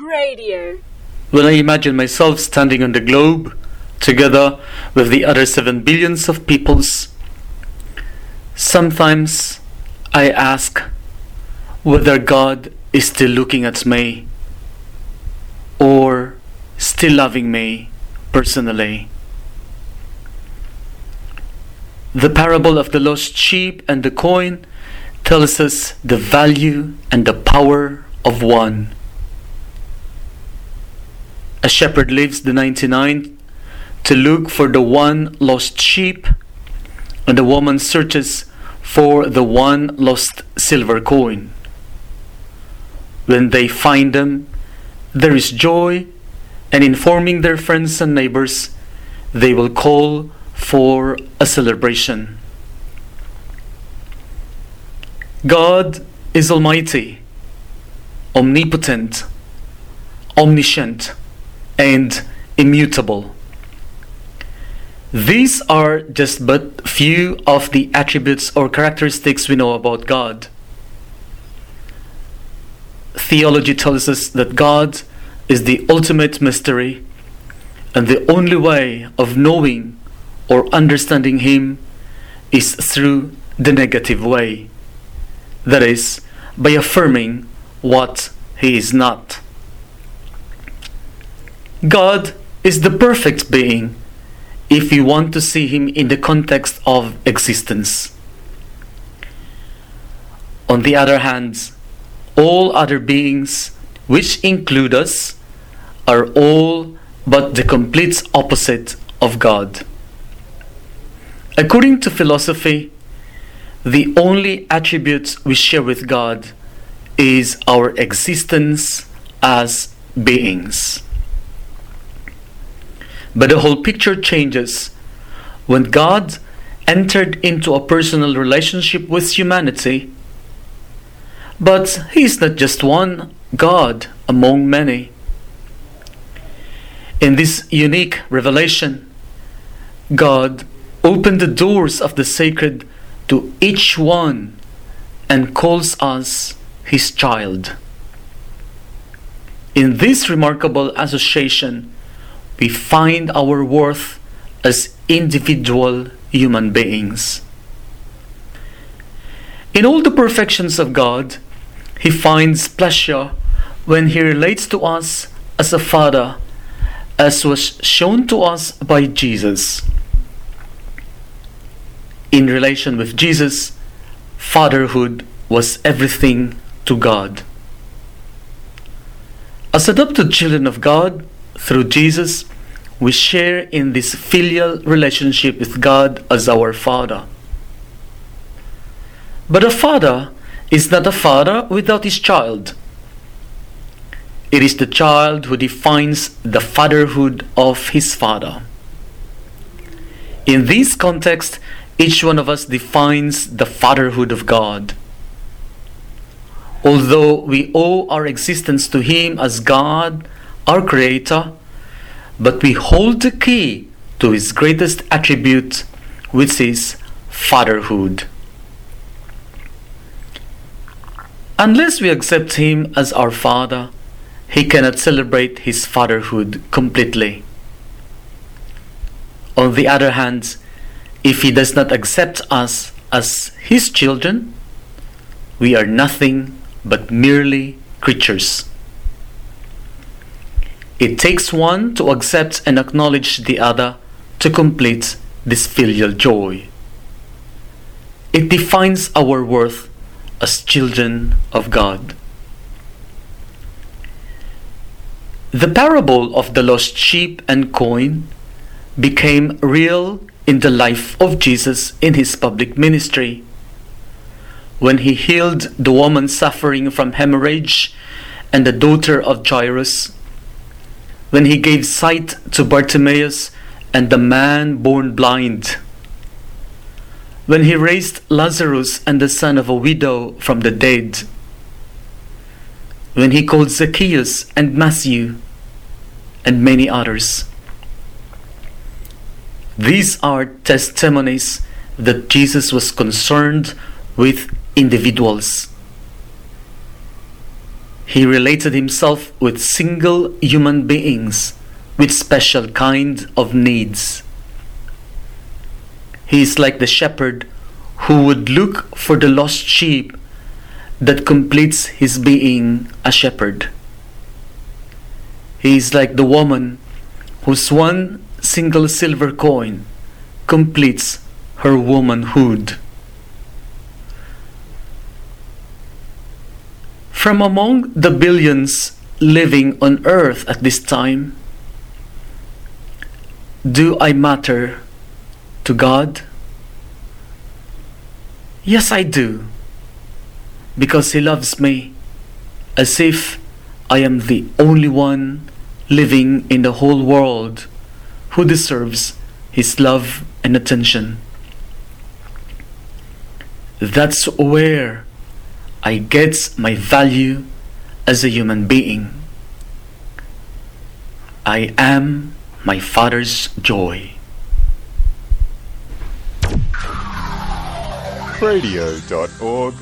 Radio. When I imagine myself standing on the globe, together with the other seven billions of peoples, sometimes I ask whether God is still looking at me or still loving me personally. The parable of the lost sheep and the coin tells us the value and the power of one. A shepherd leaves the 99 to look for the one lost sheep, and the woman searches for the one lost silver coin. When they find them, there is joy, and informing their friends and neighbors, they will call for a celebration. God is Almighty, omnipotent, omniscient, and immutable. These are just but few of the attributes or characteristics we know about God. Theology tells us that God is the ultimate mystery, and the only way of knowing or understanding Him is through the negative way. That is, by affirming what He is not. God is the perfect being if you want to see Him in the context of existence. On the other hand, all other beings, which include us, are all but the complete opposite of God. According to philosophy, the only attribute we share with God is our existence as beings. But the whole picture changes when God entered into a personal relationship with humanity. But He is not just one God among many. In this unique revelation, God opened the doors of the sacred to each one and calls us His child. In this remarkable association, we find our worth as individual human beings. In all the perfections of God, He finds pleasure when He relates to us as a Father, as was shown to us by Jesus. In relation with Jesus, fatherhood was everything to God. As adopted children of God, through Jesus, we share in this filial relationship with God as our Father. But a father is not a father without his child. It is the child who defines the fatherhood of his father. In this context, each one of us defines the fatherhood of God. Although we owe our existence to Him as God, our Creator, but we hold the key to His greatest attribute, which is fatherhood. Unless we accept Him as our Father, He cannot celebrate His fatherhood completely. On the other hand, if He does not accept us as His children, we are nothing but merely creatures. It takes one to accept and acknowledge the other to complete this filial joy. It defines our worth as children of God. The parable of the lost sheep and coin became real in the life of Jesus in his public ministry. When he healed the woman suffering from hemorrhage and the daughter of Jairus, when he gave sight to Bartimaeus and the man born blind, when he raised Lazarus and the son of a widow from the dead, when he called Zacchaeus and Matthew and many others. These are testimonies that Jesus was concerned with individuals. He related himself with single human beings with special kind of needs. He is like the shepherd who would look for the lost sheep that completes his being a shepherd. He is like the woman whose one single silver coin completes her womanhood. From among the billions living on earth at this time, do I matter to God? Yes, I do. Because He loves me as if I am the only one living in the whole world who deserves His love and attention. That's where I get my value as a human being. I am my Father's joy. radio.org.au